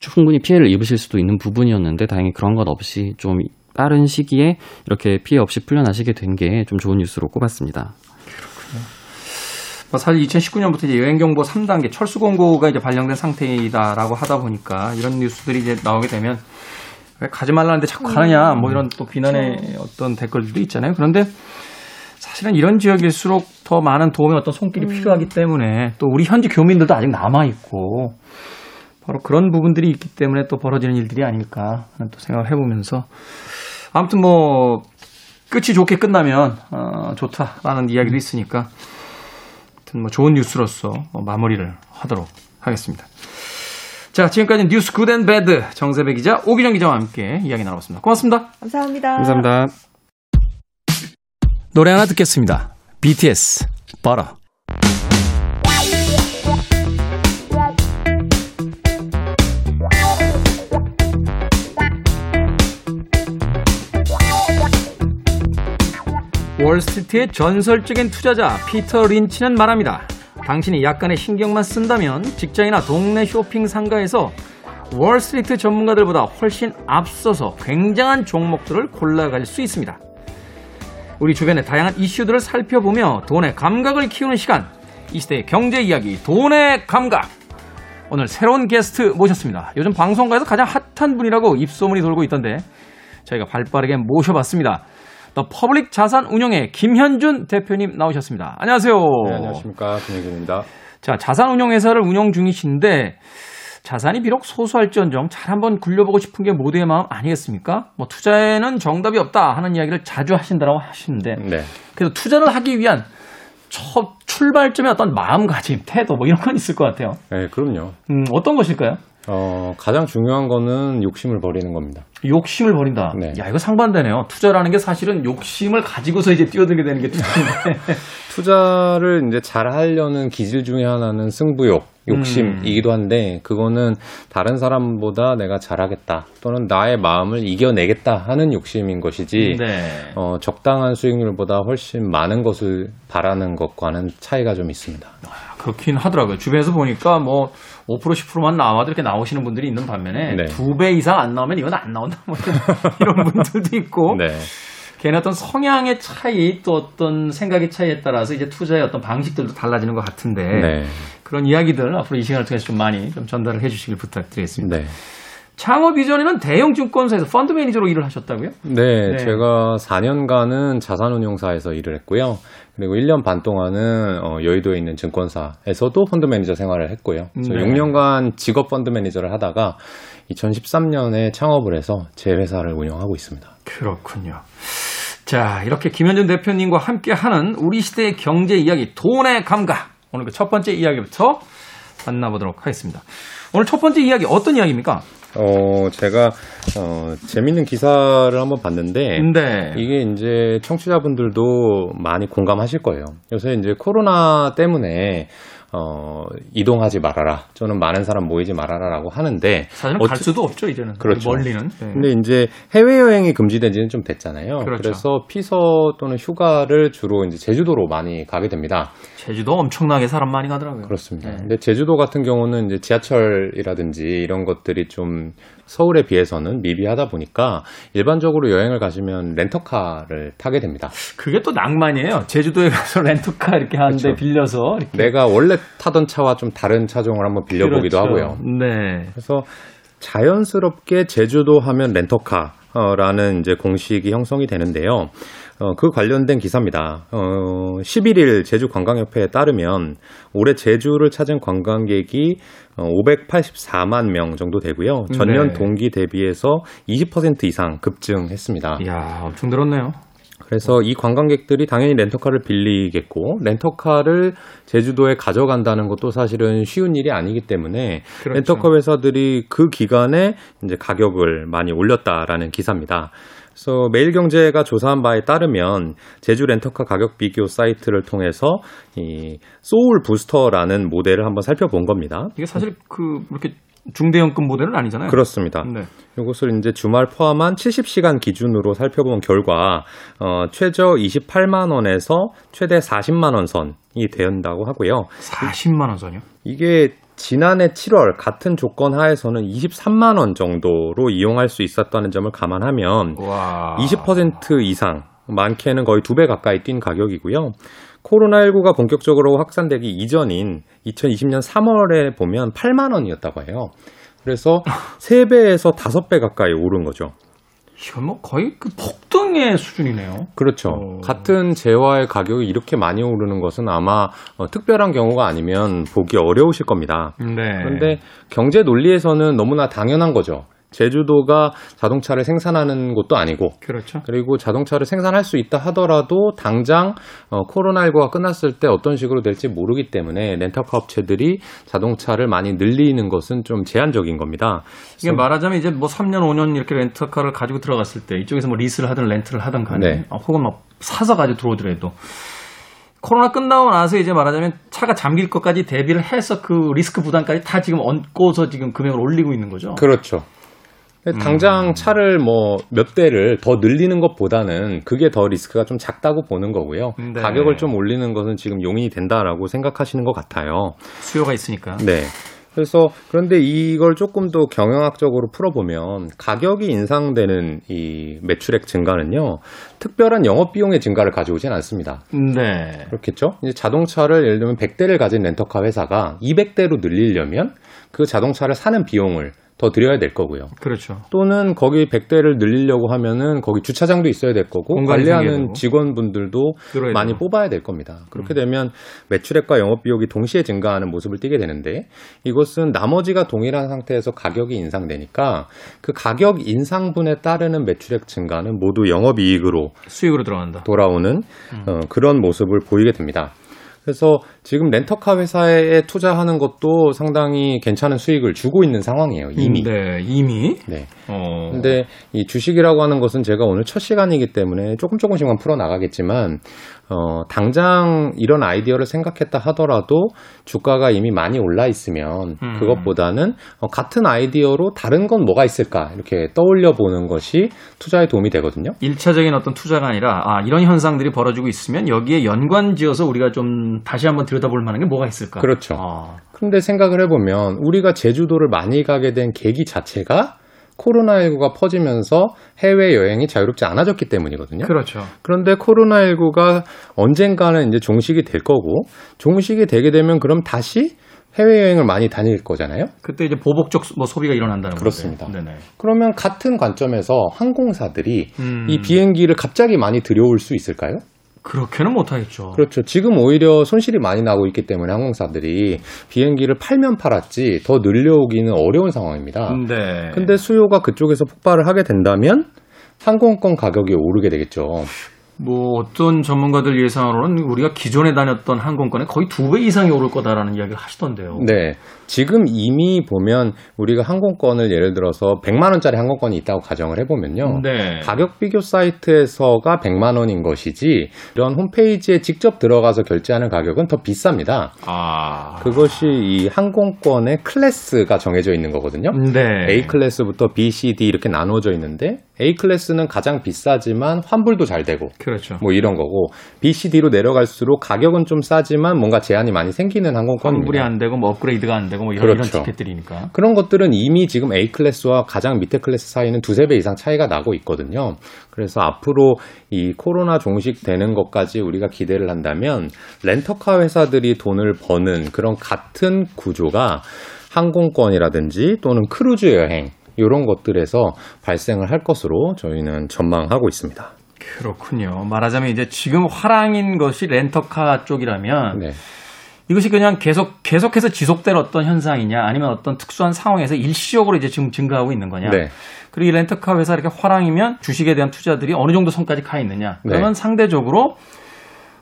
충분히 피해를 입으실 수도 있는 부분이었는데 다행히 그런 것 없이 좀 빠른 시기에 이렇게 피해 없이 풀려나시게 된 게 좀 좋은 뉴스로 꼽았습니다. 뭐 사실 2019년부터 이제 여행경보 3단계 철수 공고가 이제 발령된 상태이다라고 하다 보니까 이런 뉴스들이 이제 나오게 되면 왜 가지 말라는데 자꾸 가느냐 뭐 이런 또 비난의 어떤 댓글들도 있잖아요. 그런데 사실은 이런 지역일수록 더 많은 도움의 어떤 손길이 필요하기 때문에 또 우리 현지 교민들도 아직 남아 있고 바로 그런 부분들이 있기 때문에 또 벌어지는 일들이 아닐까 하는 또 생각을 해보면서 아무튼 뭐 끝이 좋게 끝나면 어, 좋다라는 이야기도 있으니까 뭐 좋은 뉴스로서 어, 마무리를 하도록 하겠습니다. 자, 지금까지 뉴스 good and bad 정세배 기자, 오기정 기자와 함께 이야기 나눠봤습니다. 고맙습니다. 감사합니다. 감사합니다. 노래 하나 듣겠습니다. BTS, Butter. 월스트리트의 전설적인 투자자 피터 린치는 말합니다. 당신이 약간의 신경만 쓴다면 직장이나 동네 쇼핑 상가에서 월스트리트 전문가들보다 훨씬 앞서서 굉장한 종목들을 골라갈 수 있습니다. 우리 주변의 다양한 이슈들을 살펴보며 돈의 감각을 키우는 시간. 이 시대의 경제 이야기, 돈의 감각. 오늘 새로운 게스트 모셨습니다. 요즘 방송가에서 가장 핫한 분이라고 입소문이 돌고 있던데 저희가 발 빠르게 모셔봤습니다. 더 퍼블릭 자산 운용의 김현준 대표님 나오셨습니다. 안녕하세요. 네, 안녕하십니까. 김현준입니다. 자, 자산 운용 회사를 운영 중이신데 자산이 비록 소소할지언정 잘 한번 굴려보고 싶은 게 모두의 마음 아니겠습니까? 뭐 투자에는 정답이 없다 하는 이야기를 자주 하신다고 하시는데 네. 그래서 투자를 하기 위한 첫 출발점의 어떤 마음가짐, 태도 뭐 이런 건 있을 것 같아요. 네, 그럼요. 음, 어떤 것일까요? 어, 가장 중요한 거는 욕심을 버리는 겁니다. 욕심을 버린다. 네. 야, 이거 상반되네요. 투자라는 게 사실은 욕심을 가지고서 이제 뛰어들게 되는 게 투자인데. 투자를 이제 잘 하려는 기질 중에 하나는 승부욕, 욕심이기도 한데 그거는 다른 사람보다 내가 잘하겠다 또는 나의 마음을 이겨내겠다 하는 욕심인 것이지 네. 어, 적당한 수익률보다 훨씬 많은 것을 바라는 것과는 차이가 좀 있습니다. 그렇긴 하더라고요. 주변에서 보니까 뭐 5% 10%만 나와도 이렇게 나오시는 분들이 있는 반면에 네. 두배 이상 안 나오면 이건 안 나온다 뭐 이런, 분들도 있고 네. 걔네 어떤 성향의 차이 또 어떤 생각의 차이에 따라서 이제 투자의 어떤 방식들도 달라지는 것 같은데 네. 그런 이야기들 앞으로 이 시간을 통해서 좀 많이 좀 전달을 해주시길 부탁드리겠습니다. 네. 창업 이전에는 대형 증권사에서 펀드 매니저로 일을 하셨다고요? 네, 네. 제가 4년간은 자산운용사에서 일을 했고요. 그리고 1년 반 동안은 어, 여의도에 있는 증권사에서도 펀드 매니저 생활을 했고요. 네. 6년간 직업 펀드 매니저를 하다가 2013년에 창업을 해서 제 회사를 운영하고 있습니다. 그렇군요. 자, 이렇게 김현준 대표님과 함께 하는 우리 시대의 경제 이야기, 돈의 감각. 오늘 그 첫 번째 이야기부터 만나보도록 하겠습니다. 오늘 첫 번째 이야기 어떤 이야기입니까? 어, 제가 어, 재밌는 기사를 한번 봤는데 네. 이게 이제 청취자분들도 많이 공감하실 거예요. 요새 이제 코로나 때문에 어, 이동하지 말아라. 저는 많은 사람 모이지 말아라 라고 하는데 사실은 어찌- 갈 수도 없죠, 이제는. 그렇죠. 멀리는. 네. 근데 이제 해외 여행이 금지된 지는 좀 됐잖아요. 그렇죠. 래서 피서 또는 휴가를 주로 이제 제주도로 많이 가게 됩니다. 제주도 엄청나게 사람 많이 가더라고요. 그렇습니다. 네. 근데 제주도 같은 경우는 이제 지하철이라든지 이런 것들이 좀 서울에 비해서는 미비하다 보니까 일반적으로 여행을 가시면 렌터카를 타게 됩니다. 그게 또 낭만이에요. 제주도에 가서 렌터카 이렇게 하는데 그렇죠. 빌려서 이렇게. 내가 원래 타던 차와 좀 다른 차종을 한번 빌려보기도 그렇죠. 하고요. 네. 그래서 자연스럽게 제주도 하면 렌터카라는 이제 공식이 형성이 되는데요. 어, 그 관련된 기사입니다. 어, 11일 제주관광협회에 따르면 올해 제주를 찾은 관광객이 어, 584만 명 정도 되고요. 전년 네. 동기 대비해서 20% 이상 급증했습니다. 이야, 엄청 늘었네요. 그래서 이 관광객들이 당연히 렌터카를 빌리겠고 렌터카를 제주도에 가져간다는 것도 사실은 쉬운 일이 아니기 때문에 그렇죠. 렌터카 회사들이 그 기간에 이제 가격을 많이 올렸다라는 기사입니다. 그래서 매일경제가 조사한 바에 따르면 제주 렌터카 가격 비교 사이트를 통해서 이 소울 부스터라는 모델을 한번 살펴본 겁니다. 이게 사실 그 이렇게 중대형급 모델은 아니잖아요. 그렇습니다. 네. 이것을 이제 주말 포함한 70시간 기준으로 살펴본 결과 어, 최저 28만 원에서 최대 40만 원 선이 된다고 하고요. 40만 원 선이요? 이게 지난해 7월 같은 조건 하에서는 23만 원 정도로 이용할 수 있었다는 점을 감안하면 와. 20% 이상, 많게는 거의 두 배 가까이 뛴 가격이고요. 코로나19가 본격적으로 확산되기 이전인 2020년 3월에 보면 8만 원이었다고 해요. 그래서 3배에서 5배 가까이 오른 거죠. 이건 뭐 거의 그 폭등의 수준이네요. 그렇죠. 어. 같은 재화의 가격이 이렇게 많이 오르는 것은 아마 어, 특별한 경우가 아니면 보기 어려우실 겁니다. 네. 그런데 경제 논리에서는 너무나 당연한 거죠. 제주도가 자동차를 생산하는 곳도 아니고 그렇죠. 그리고 자동차를 생산할 수 있다 하더라도 당장 어, 코로나19가 끝났을 때 어떤 식으로 될지 모르기 때문에 렌터카 업체들이 자동차를 많이 늘리는 것은 좀 제한적인 겁니다. 이게 말하자면 이제 뭐 3년, 5년 이렇게 렌터카를 가지고 들어갔을 때 이쪽에서 뭐 리스를 하든 렌트를 하든 간에 네. 아, 혹은 막 사서 가지고 들어오더라도 코로나 끝나고 나서 이제 말하자면 차가 잠길 것까지 대비를 해서 그 리스크 부담까지 다 지금 얹고서 지금 금액을 올리고 있는 거죠. 그렇죠. 당장 차를 뭐 몇 대를 더 늘리는 것보다는 그게 더 리스크가 좀 작다고 보는 거고요. 네. 가격을 좀 올리는 것은 지금 용인이 된다라고 생각하시는 것 같아요. 수요가 있으니까. 네. 그래서 그런데 이걸 조금 더 경영학적으로 풀어보면 가격이 인상되는 이 매출액 증가는요 특별한 영업 비용의 증가를 가져오진 않습니다. 네. 그렇겠죠? 이제 자동차를 예를 들면 100대를 가진 렌터카 회사가 200대로 늘리려면 그 자동차를 사는 비용을 더 들여야 될 거고요. 그렇죠. 또는 거기 100대를 늘리려고 하면은 거기 주차장도 있어야 될 거고 관리하는. 직원분들도 많이 되고. 음. 뽑아야 될 겁니다. 그렇게 되면 매출액과 영업 비용이 동시에 증가하는 모습을 띠게 되는데 이것은 나머지가 동일한 상태에서 가격이 인상되니까 그 가격 인상분에 따르는 매출액 증가는 모두 영업 이익으로 수익으로 들어간다. 돌아오는 음. 어, 그런 모습을 보이게 됩니다. 그래서 지금 렌터카 회사에 투자하는 것도 상당히 괜찮은 수익을 주고 있는 상황이에요. 이미. 네, 이미. 네. 어. 근데 이 주식이라고 하는 것은 제가 오늘 첫 시간이기 때문에 조금 조금씩만 풀어 나가겠지만 어, 당장 이런 아이디어를 생각했다 하더라도 주가가 이미 많이 올라 있으면 음. 그것보다는 어, 같은 아이디어로 다른 건 뭐가 있을까 이렇게 떠올려 보는 것이 투자에 도움이 되거든요. 일차적인 어떤 투자가 아니라 아, 이런 현상들이 벌어지고 있으면 여기에 연관지어서 우리가 좀 다시 한번 들여다볼 만한 게 뭐가 있을까? 그렇죠. 아, 그런데 생각을 해보면 우리가 제주도를 많이 가게 된 계기 자체가 코로나19가 퍼지면서 해외 여행이 자유롭지 않아졌기 때문이거든요. 그렇죠. 그런데 코로나19가 언젠가는 이제 종식이 될 거고, 종식이 되게 되면 그럼 다시 해외여행을 많이 다닐 거잖아요? 그때 이제 보복적 뭐 소비가 일어난다는 거죠. 그렇습니다. 네네. 그러면 같은 관점에서 항공사들이 음. 이 비행기를 갑자기 많이 들여올 수 있을까요? 그렇게는 못하겠죠. 그렇죠. 지금 오히려 손실이 많이 나고 있기 때문에 항공사들이 비행기를 팔면 팔았지 더 늘려오기는 어려운 상황입니다. 네. 근데 수요가 그쪽에서 폭발을 하게 된다면 항공권 가격이 오르게 되겠죠. 뭐 어떤 전문가들 예상으로는 우리가 기존에 다녔던 항공권의 거의 두 배 이상이 오를 거다라는 이야기를 하시던데요. 네. 지금 이미 보면 우리가 항공권을 예를 들어서 100만 원짜리 항공권이 있다고 가정을 해 보면요. 네. 가격 비교 사이트에서가 100만 원인 것이지 이런 홈페이지에 직접 들어가서 결제하는 가격은 더 비쌉니다. 아. 그것이 이 항공권의 클래스가 정해져 있는 거거든요. 네. A 클래스부터 B, C, D 이렇게 나누어져 있는데 A 클래스는 가장 비싸지만 환불도 잘 되고 그렇죠. 뭐 이런 거고 B, C, D로 내려갈수록 가격은 좀 싸지만 뭔가 제한이 많이 생기는 항공권입니다. 환불이 안 되고 뭐 업그레이드가 안 되고 뭐 이런 그렇죠. 이런 티켓들이니까. 그런 것들은 이미 지금 A 클래스와 가장 밑에 클래스 사이는 두세 배 이상 차이가 나고 있거든요. 그래서 앞으로 이 코로나 종식되는 것까지 우리가 기대를 한다면 렌터카 회사들이 돈을 버는 그런 같은 구조가 항공권이라든지 또는 크루즈 여행 이런 것들에서 발생을 할 것으로 저희는 전망하고 있습니다. 그렇군요. 말하자면 이제 지금 화랑인 것이 렌터카 쪽이라면 네. 이것이 그냥 계속 계속해서 지속될 어떤 현상이냐 아니면 어떤 특수한 상황에서 일시적으로 이제 지금 증가하고 있는 거냐. 네. 그리고 이 렌터카 회사 이렇게 화랑이면 주식에 대한 투자들이 어느 정도 선까지 가 있느냐. 그러면 네. 상대적으로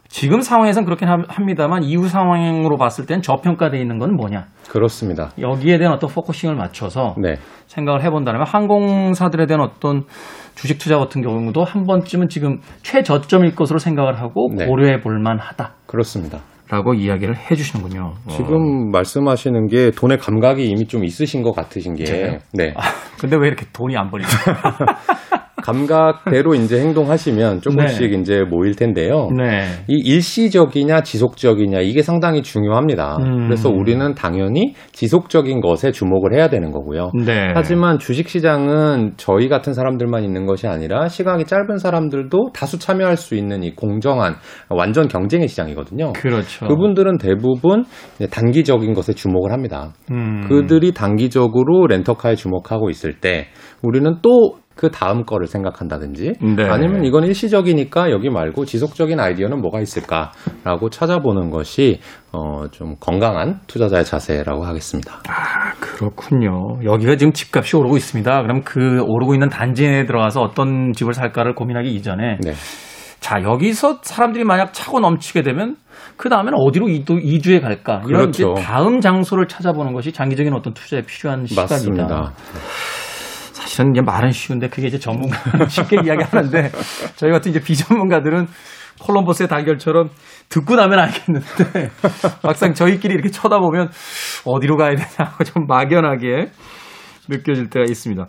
지금 상황에선 그렇긴 함- 합니다만 이후 상황으로 봤을 땐 저평가되어 있는 건 뭐냐. 그렇습니다. 여기에 대한 어떤 focusing을 맞춰서 네. 생각을 해본다면 항공사들에 대한 어떤 주식 투자 같은 경우도 한 번쯤은 지금 최저점일 것으로 생각을 하고 네. 고려해 볼 만하다라고 그렇습니다. 이야기를 해 주시는군요. 어. 지금 말씀하시는 게 돈의 감각이 이미 좀 있으신 것 같으신 게 제가요? 네. 근데 왜 이렇게 돈이 안 벌리죠? 감각대로 이제 행동하시면 조금씩 이제 모일 텐데요. 네. 이 일시적이냐 지속적이냐 이게 상당히 중요합니다. 음. 그래서 우리는 당연히 지속적인 것에 주목을 해야 되는 거고요. 네. 하지만 주식 시장은 저희 같은 사람들만 있는 것이 아니라 시각이 짧은 사람들도 다수 참여할 수 있는 이 공정한 완전 경쟁의 시장이거든요. 그렇죠. 그분들은 대부분 단기적인 것에 주목을 합니다. 음. 그들이 단기적으로 렌터카에 주목하고 있을 때 우리는 또 그 다음 거를 생각한다든지 네. 아니면 이건 일시적이니까 여기 말고 지속적인 아이디어는 뭐가 있을까라고 찾아보는 것이 어, 좀 건강한 투자자의 자세라고 하겠습니다. 아, 그렇군요. 여기가 지금 집값이 오르고 있습니다. 그럼 그 오르고 있는 단지에 들어가서 어떤 집을 살까를 고민하기 이전에 네. 자 여기서 사람들이 만약 차고 넘치게 되면 그 다음에는 어디로 이도, 이주해 갈까 이런 그렇죠. 다음 장소를 찾아보는 것이 장기적인 어떤 투자에 필요한 시간이다. 맞습니다. 사실은 이제 말은 쉬운데 그게 이제 전문가 쉽게 이야기하는데 저희 같은 이제 비전문가들은 콜럼버스의 달걀처럼 듣고 나면 알겠는데 막상 저희끼리 이렇게 쳐다보면 어디로 가야 되나 좀 막연하게 느껴질 때가 있습니다.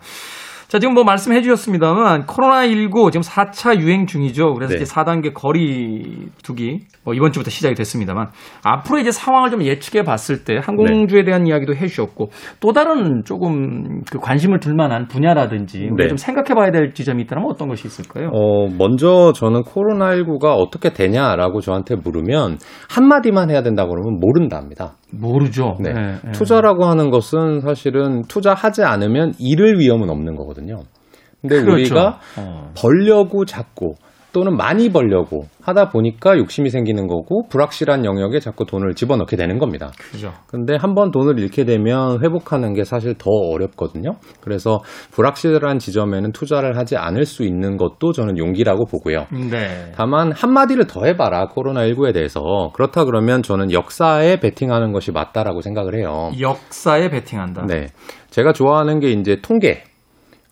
자, 지금 뭐 말씀해 주셨습니다만 코로나19 지금 4차 유행 중이죠. 그래서 네. 이제 4단계 거리 두기 뭐 이번 주부터 시작이 됐습니다만 앞으로 이제 상황을 좀 예측해 봤을 때 항공주에 대한 이야기도 해 주셨고 또 다른 조금 그 관심을 둘 만한 분야라든지 우리가 네. 좀 생각해 봐야 될 지점이 있다면 어떤 것이 있을까요? 어, 먼저 저는 코로나19가 어떻게 되냐라고 저한테 물으면 한마디만 해야 된다 그러면 모른다 합니다. 모르죠. 네. 예, 예. 투자라고 하는 것은 사실은 투자하지 않으면 잃을 위험은 없는 거거든요. 근데 그렇죠. 우리가 어. 벌려고 자꾸 또는 많이 벌려고 하다 보니까 욕심이 생기는 거고 불확실한 영역에 자꾸 돈을 집어넣게 되는 겁니다. 그죠. 근데 한번 돈을 잃게 되면 회복하는 게 사실 더 어렵거든요. 그래서 불확실한 지점에는 투자를 하지 않을 수 있는 것도 저는 용기라고 보고요. 네. 다만 한마디를 더 해봐라 코로나19에 대해서 그렇다 그러면 저는 역사에 베팅하는 것이 맞다라고 생각을 해요. 역사에 베팅한다. 네, 제가 좋아하는 게 이제 통계,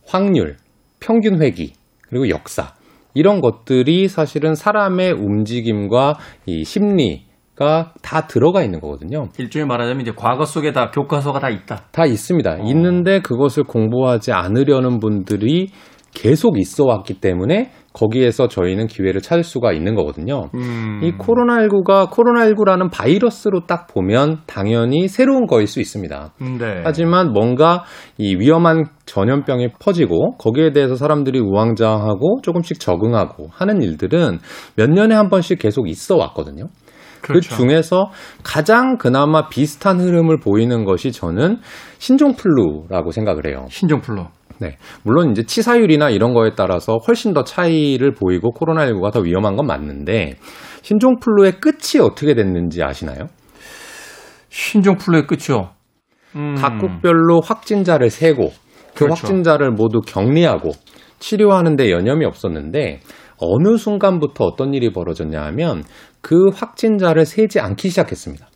확률, 평균 회기 그리고 역사 이런 것들이 사실은 사람의 움직임과 이 심리 가 다 들어가 있는 거거든요. 일종의 말하자면 이제 과거 속에 다 교과서가 다 있다. 다 있습니다. 있는데 그것을 공부하지 않으려는 분들이 계속 있어 왔기 때문에 거기에서 저희는 기회를 찾을 수가 있는 거거든요. 음. 이 코로나19가 코로나19라는 바이러스로 딱 보면 당연히 새로운 거일 수 있습니다. 네. 하지만 뭔가 이 위험한 전염병이 퍼지고 거기에 대해서 사람들이 우왕좌왕하고 조금씩 적응하고 하는 일들은 몇 년에 한 번씩 계속 있어 왔거든요. 그렇죠. 그 중에서 가장 그나마 비슷한 흐름을 보이는 것이 저는 신종플루라고 생각을 해요. 신종플루. 네. 물론 이제 치사율이나 이런 거에 따라서 훨씬 더 차이를 보이고 코로나19가 더 위험한 건 맞는데 신종플루의 끝이 어떻게 됐는지 아시나요? 신종플루의 끝이요. 음. 각국별로 확진자를 세고 그 그렇죠. 확진자를 모두 격리하고 치료하는데 여념이 없었는데 어느 순간부터 어떤 일이 벌어졌냐 하면 그 확진자를 세지 않기 시작했습니다.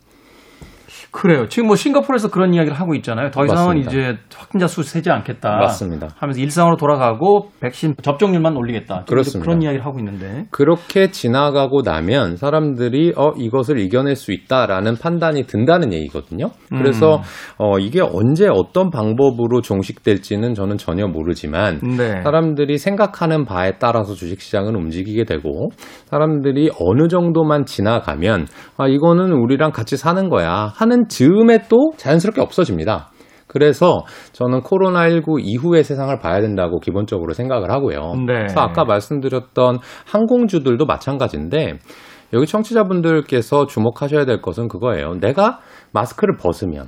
그래요. 지금 뭐 싱가포르에서 그런 이야기를 하고 있잖아요. 더 이상은 맞습니다. 이제 확진자 수 세지 않겠다. 맞습니다. 하면서 일상으로 돌아가고 백신 접종률만 올리겠다. 그렇습니다. 그런 이야기를 하고 있는데. 그렇게 지나가고 나면 사람들이 어 이것을 이겨낼 수 있다라는 판단이 든다는 얘기거든요. 그래서 음. 어 이게 언제 어떤 방법으로 종식될지는 저는 전혀 모르지만 네. 사람들이 생각하는 바에 따라서 주식시장은 움직이게 되고 사람들이 어느 정도만 지나가면 아 이거는 우리랑 같이 사는 거야 하는 즈음에 또 자연스럽게 없어집니다. 그래서 저는 코로나19 이후의 세상을 봐야 된다고 기본적으로 생각을 하고요. 네. 그래서 아까 말씀드렸던 항공주들도 마찬가지인데 여기 청취자분들께서 주목하셔야 될 것은 그거예요. 내가 마스크를 벗으면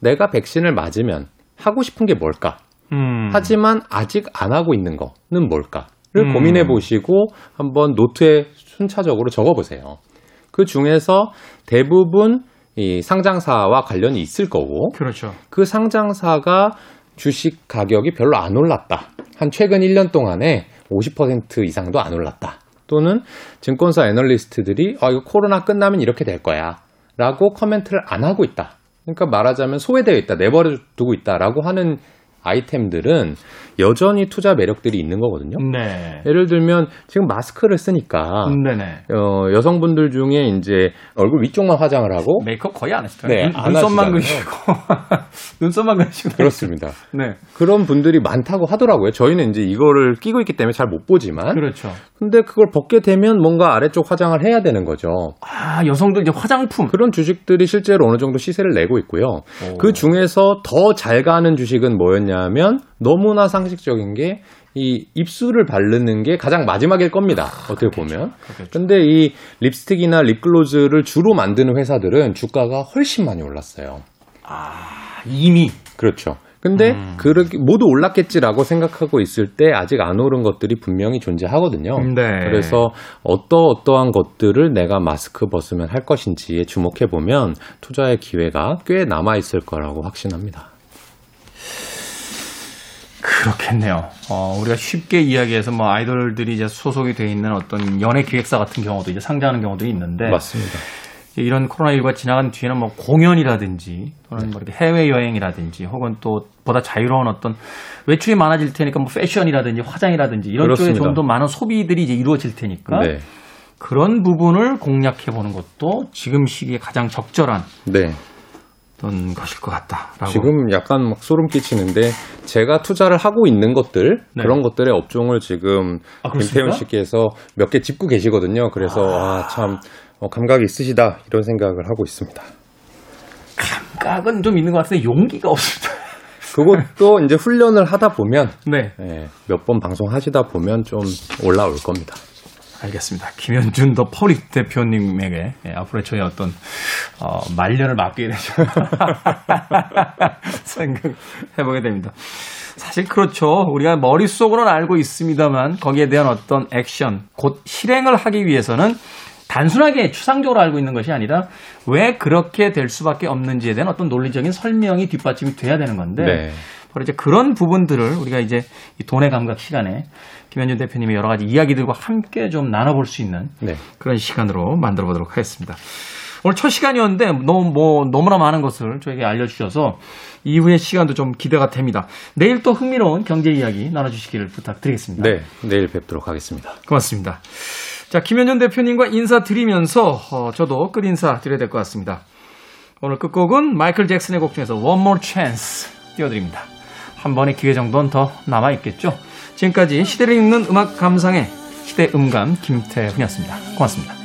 내가 백신을 맞으면 하고 싶은 게 뭘까? 음. 하지만 아직 안 하고 있는 거는 뭘까를 음. 고민해 보시고 한번 노트에 순차적으로 적어 보세요. 그 중에서 대부분 이 상장사와 관련이 있을 거고 그렇죠. 그 상장사가 주식 가격이 별로 안 올랐다. 한 최근 1년 동안에 50% 이상도 안 올랐다. 또는 증권사 애널리스트들이 아 이거 코로나 끝나면 이렇게 될 거야. 라고 코멘트를 안 하고 있다. 그러니까 말하자면 소외되어 있다. 내버려 두고 있다라고 하는 아이템들은 여전히 투자 매력들이 있는 거거든요. 네. 예를 들면 지금 마스크를 쓰니까 네네. 어, 여성분들 중에 이제 얼굴 위쪽만 화장을 하고 메이크업 거의 안 하시더라고요. 네, 눈, 하시잖아요. 그리시고 눈썹만 그리시고 그렇습니다. 네. 그런 분들이 많다고 하더라고요. 저희는 이제 이거를 끼고 있기 때문에 잘 못 보지만. 그렇죠. 근데 그걸 벗게 되면 뭔가 아래쪽 화장을 해야 되는 거죠. 아 여성들 이제 화장품. 그런 주식들이 실제로 어느 정도 시세를 내고 있고요. 오. 그 중에서 더 잘 가는 주식은 뭐였냐 면 너무나 상식적인 게 이 입술을 바르는 게 가장 마지막일 겁니다. 어떻게 보면. 그렇겠죠. 근데 이 립스틱이나 립글로즈를 주로 만드는 회사들은 주가가 훨씬 많이 올랐어요. 아 이미 그렇죠. 근데 음. 그렇게 모두 올랐겠지라고 생각하고 있을 때 아직 안 오른 것들이 분명히 존재하거든요. 네. 그래서 어떠 어떠한 것들을 내가 마스크 벗으면 할 것인지에 주목해 보면 투자의 기회가 꽤 남아 있을 거라고 확신합니다. 그렇겠네요. 어, 우리가 쉽게 이야기해서 뭐 아이돌들이 이제 소속이 돼 있는 어떤 연예 기획사 같은 경우도 이제 상장하는 경우도 있는데 맞습니다. 이런 코로나19가 지나간 뒤에는 뭐 공연이라든지 또는 뭐 이렇게 해외 여행이라든지 혹은 또 보다 자유로운 어떤 외출이 많아질 테니까 뭐 패션이라든지 화장이라든지 이런 쪽에 그렇습니다. 좀더 많은 소비들이 이제 이루어질 테니까 네. 그런 부분을 공략해 보는 것도 지금 시기에 가장 적절한 네. 어떤 것일 것 같다라고. 지금 약간 막 소름 끼치는데 제가 투자를 하고 있는 것들 네. 그런 것들의 업종을 지금 아? 김태훈 씨께서 몇 개 짚고 계시거든요. 그래서 아, 참 어, 감각이 있으시다 이런 생각을 하고 있습니다. 감각은 좀 있는 것 같은데 용기가 없습니다. 그것도 이제 훈련을 하다 보면 네. 몇번 방송하시다 보면 좀 올라올 겁니다. 알겠습니다. 김현준 더 퍼블릭 대표님에게 예, 앞으로 저희 어떤 어, 말년을 맡기게 되죠. 생각해보게 됩니다. 사실 그렇죠. 우리가 머릿속으로는 알고 있습니다만 거기에 대한 어떤 액션, 곧 실행을 하기 위해서는 단순하게 추상적으로 알고 있는 것이 아니라 왜 그렇게 될 수밖에 없는지에 대한 어떤 논리적인 설명이 뒷받침이 돼야 되는 건데 네. 바로 이제 그런 부분들을 우리가 이제 이 돈의 감각 시간에 김현준 대표님의 여러 가지 이야기들과 함께 좀 나눠볼 수 있는 네. 그런 시간으로 만들어 보도록 하겠습니다. 오늘 첫 시간이었는데 너무 뭐 너무나 많은 것을 저에게 알려주셔서 이후의 시간도 좀 기대가 됩니다. 내일 또 흥미로운 경제 이야기 나눠주시기를 부탁드리겠습니다. 네, 내일 뵙도록 하겠습니다. 고맙습니다. 자, 김현준 대표님과 인사드리면서 어, 저도 끝 인사 드려야 될 것 같습니다. 오늘 끝곡은 마이클 잭슨의 곡 중에서 One More Chance 띄워드립니다. 한 번의 기회 정도는 더 남아있겠죠. 지금까지 시대를 읽는 음악 감상의 시대 음감 김태훈이었습니다. 고맙습니다.